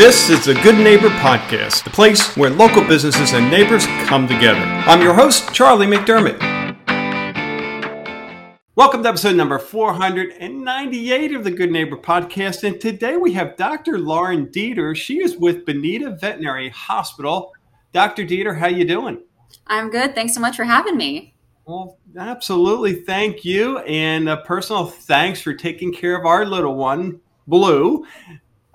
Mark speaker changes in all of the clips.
Speaker 1: This is the Good Neighbor Podcast, the place where local businesses and neighbors come together. I'm your host, Charlie McDermott. Welcome to episode number 498 of the Good Neighbor Podcast. And today we have Dr. Lauren Dieter. She is with Bonita Veterinary Hospital. Dr. Dieter, how you doing?
Speaker 2: I'm good. Thanks so much for having me.
Speaker 1: Well, absolutely. Thank you. And a personal thanks for taking care of our little one, Blue.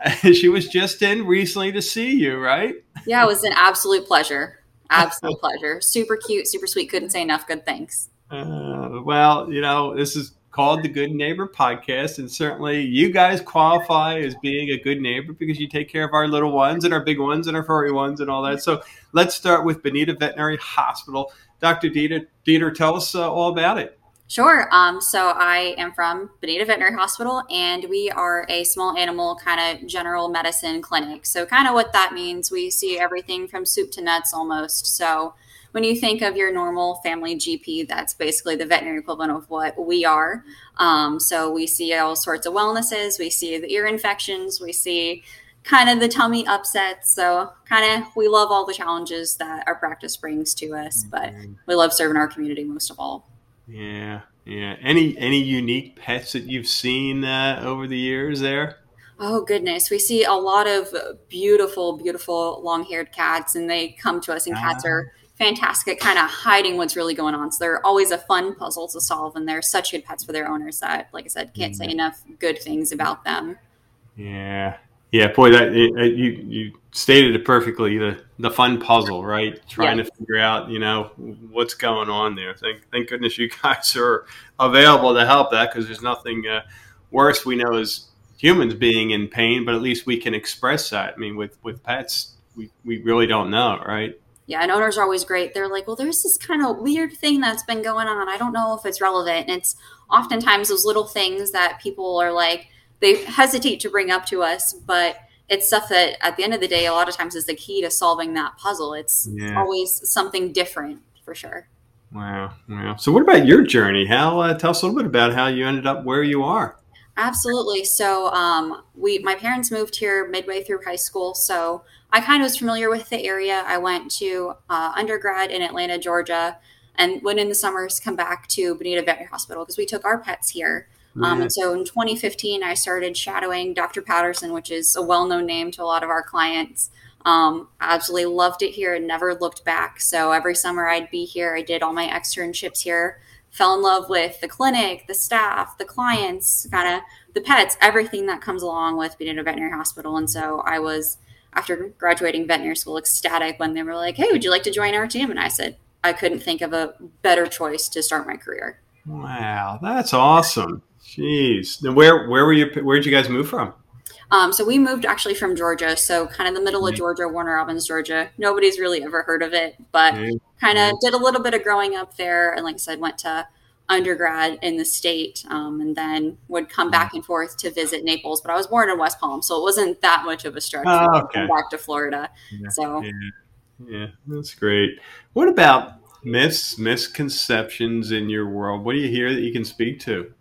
Speaker 1: she was just in recently to see you, right?
Speaker 2: Yeah, it was an absolute pleasure. Absolute pleasure. Super cute, super sweet. Couldn't say enough good things.
Speaker 1: Uh, well, you know, this is called the Good Neighbor Podcast, and certainly you guys qualify as being a good neighbor because you take care of our little ones and our big ones and our furry ones and all that. So let's start with Bonita Veterinary Hospital. Dr. Dieter, Dieter tell us uh, all about it.
Speaker 2: Sure. Um, so I am from Bonita Veterinary Hospital, and we are a small animal kind of general medicine clinic. So, kind of what that means, we see everything from soup to nuts almost. So, when you think of your normal family GP, that's basically the veterinary equivalent of what we are. Um, so, we see all sorts of wellnesses, we see the ear infections, we see kind of the tummy upsets. So, kind of, we love all the challenges that our practice brings to us, but mm-hmm. we love serving our community most of all.
Speaker 1: Yeah, yeah. Any any unique pets that you've seen uh, over the years there?
Speaker 2: Oh goodness, we see a lot of beautiful, beautiful long-haired cats, and they come to us, and cats ah. are fantastic, at kind of hiding what's really going on. So they're always a fun puzzle to solve, and they're such good pets for their owners that, like I said, can't mm. say enough good things about them.
Speaker 1: Yeah, yeah, boy, that it, you you stated it perfectly. The the fun puzzle, right? Trying to figure out, you know, what's going on there. Thank thank goodness you guys are available to help that because there's nothing uh, worse we know as humans being in pain, but at least we can express that. I mean, with with pets, we we really don't know, right?
Speaker 2: Yeah, and owners are always great. They're like, well, there's this kind of weird thing that's been going on. I don't know if it's relevant. And it's oftentimes those little things that people are like they hesitate to bring up to us, but it's stuff that at the end of the day, a lot of times is the key to solving that puzzle. It's yeah. always something different for sure.
Speaker 1: Wow. Wow. So what about your journey? How, uh, tell us a little bit about how you ended up where you are.
Speaker 2: Absolutely. So, um, we, my parents moved here midway through high school. So I kind of was familiar with the area. I went to uh, undergrad in Atlanta, Georgia, and went in the summers come back to Bonita Veterinary Hospital because we took our pets here. Um, and so in 2015, I started shadowing Dr. Patterson, which is a well known name to a lot of our clients. Um, absolutely loved it here and never looked back. So every summer I'd be here. I did all my externships here, fell in love with the clinic, the staff, the clients, kind of the pets, everything that comes along with being in a veterinary hospital. And so I was, after graduating veterinary school, ecstatic when they were like, hey, would you like to join our team? And I said, I couldn't think of a better choice to start my career.
Speaker 1: Wow, that's awesome. Jeez. Then where where were you? Where did you guys move from?
Speaker 2: Um, so we moved actually from Georgia, so kind of the middle of Georgia, Warner Robins, Georgia. Nobody's really ever heard of it, but kind of did a little bit of growing up there, and like I said, went to undergrad in the state, um, and then would come back and forth to visit Naples. But I was born in West Palm, so it wasn't that much of a stretch oh, okay. back to Florida. Yeah, so
Speaker 1: yeah. yeah, that's great. What about myths, misconceptions in your world? What do you hear that you can speak to?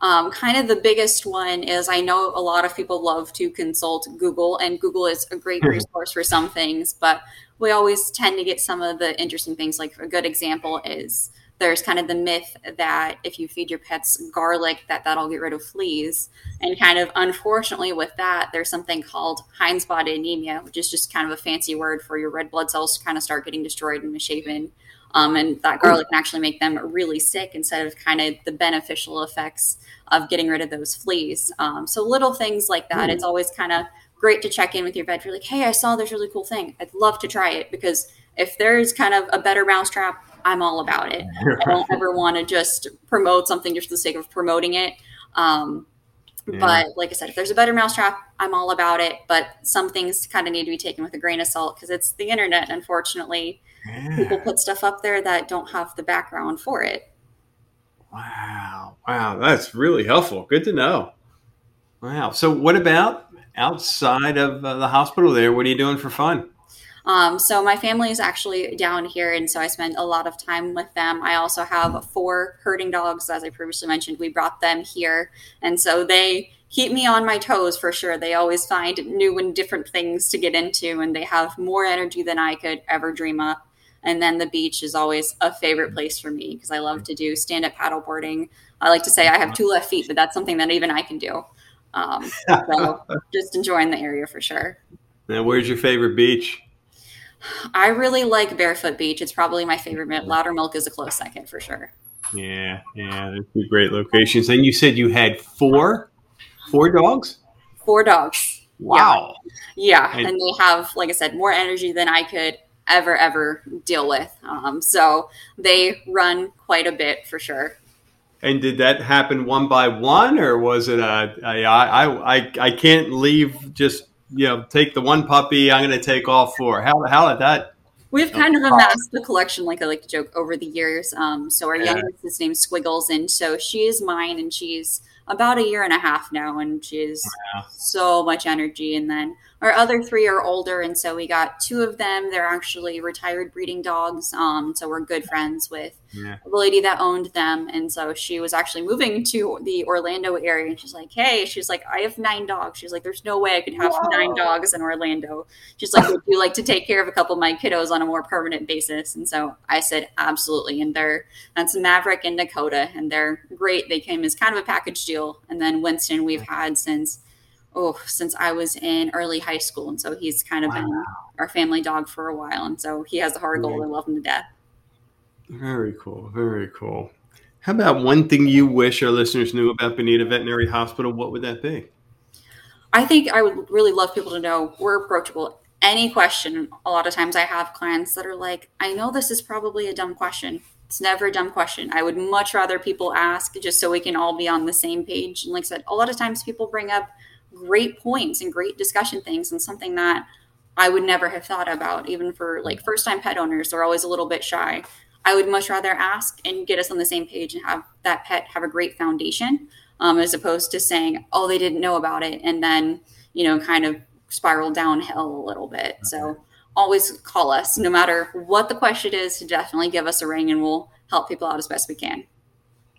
Speaker 2: Um, kind of the biggest one is I know a lot of people love to consult Google, and Google is a great hmm. resource for some things, but we always tend to get some of the interesting things. Like a good example is there's kind of the myth that if you feed your pets garlic that that'll get rid of fleas and kind of unfortunately with that there's something called Heinz body anemia which is just kind of a fancy word for your red blood cells to kind of start getting destroyed and misshapen um, and that garlic can actually make them really sick instead of kind of the beneficial effects of getting rid of those fleas. Um, so little things like that. Mm. It's always kind of great to check in with your vet. You're like, hey, I saw this really cool thing. I'd love to try it because if there's kind of a better mousetrap, I'm all about it. I don't ever want to just promote something just for the sake of promoting it. Um, yeah. But like I said, if there's a better mousetrap, I'm all about it. But some things kind of need to be taken with a grain of salt because it's the internet, unfortunately yeah. people put stuff up there that don't have the background for it.
Speaker 1: Wow. Wow. That's really helpful. Good to know. Wow. So, what about outside of uh, the hospital there? What are you doing for fun?
Speaker 2: Um, so my family is actually down here, and so I spend a lot of time with them. I also have four herding dogs, as I previously mentioned. We brought them here, and so they keep me on my toes for sure. They always find new and different things to get into, and they have more energy than I could ever dream up. And then the beach is always a favorite place for me because I love to do stand up paddleboarding. I like to say I have two left feet, but that's something that even I can do. Um, so just enjoying the area for sure.
Speaker 1: Now, where's your favorite beach?
Speaker 2: I really like Barefoot Beach. It's probably my favorite. Lowdermilk is a close second for sure.
Speaker 1: Yeah, yeah, they're two great locations. And you said you had four, four dogs.
Speaker 2: Four dogs.
Speaker 1: Wow.
Speaker 2: Yeah, yeah. and they have, like I said, more energy than I could ever ever deal with. Um, so they run quite a bit for sure.
Speaker 1: And did that happen one by one, or was it a, a I, I, I can't leave just you know, take the one puppy. I'm going to take all four. How how did that?
Speaker 2: We've kind of amassed a collection, like I like to joke, over the years. Um, so our yeah. youngest is named Squiggles, and so she is mine, and she's about a year and a half now, and she has yeah. so much energy. And then our other three are older, and so we got two of them. They're actually retired breeding dogs. Um, so we're good friends with yeah. the lady that owned them, and so she was actually moving to the Orlando area, and she's like, "Hey," she's like, "I have nine dogs." She's like, "There's no way I could have Whoa. nine dogs in Orlando." She's like, "Would you like to take care of a couple of my kiddos on a more permanent basis?" And so I said, "Absolutely." And they're that's Maverick and Dakota, and they're great. They came as kind of a package deal, and then Winston we've had since oh, since I was in early high school. And so he's kind of wow. been our family dog for a while. And so he has a heart of gold. I love him to death.
Speaker 1: Very cool. Very cool. How about one thing you wish our listeners knew about Bonita Veterinary Hospital? What would that be?
Speaker 2: I think I would really love people to know we're approachable. Any question, a lot of times I have clients that are like, I know this is probably a dumb question. It's never a dumb question. I would much rather people ask just so we can all be on the same page. And like I said, a lot of times people bring up great points and great discussion things and something that I would never have thought about, even for like first time pet owners, they're always a little bit shy. I would much rather ask and get us on the same page and have that pet have a great foundation, um, as opposed to saying, oh, they didn't know about it, and then, you know, kind of spiral downhill a little bit. Okay. So always call us, no matter what the question is, to definitely give us a ring and we'll help people out as best we can.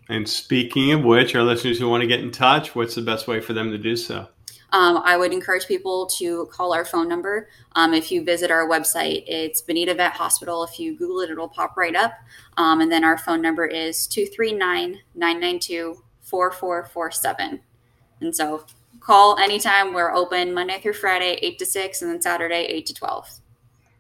Speaker 1: And speaking of which, our listeners who want to get in touch, what's the best way for them to do so?
Speaker 2: um, I would encourage people to call our phone number. Um, if you visit our website, it's Bonita Vet Hospital. If you Google it, it'll pop right up. Um, and then our phone number is 239 992 4447. And so call anytime. We're open Monday through Friday, 8 to 6, and then Saturday, 8 to 12.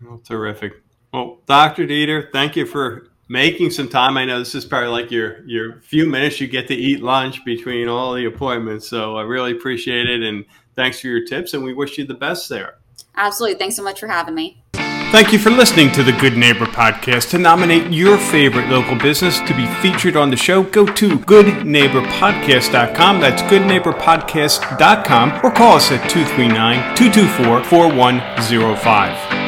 Speaker 1: Well, terrific. Well, Dr. Dieter, thank you for making some time. I know this is probably like your your few minutes you get to eat lunch between all the appointments. So I really appreciate it and thanks for your tips and we wish you the best there.
Speaker 2: Absolutely. Thanks so much for having me.
Speaker 1: Thank you for listening to the Good Neighbor podcast. To nominate your favorite local business to be featured on the show, go to goodneighborpodcast.com. That's goodneighborpodcast.com or call us at 239 224 4105.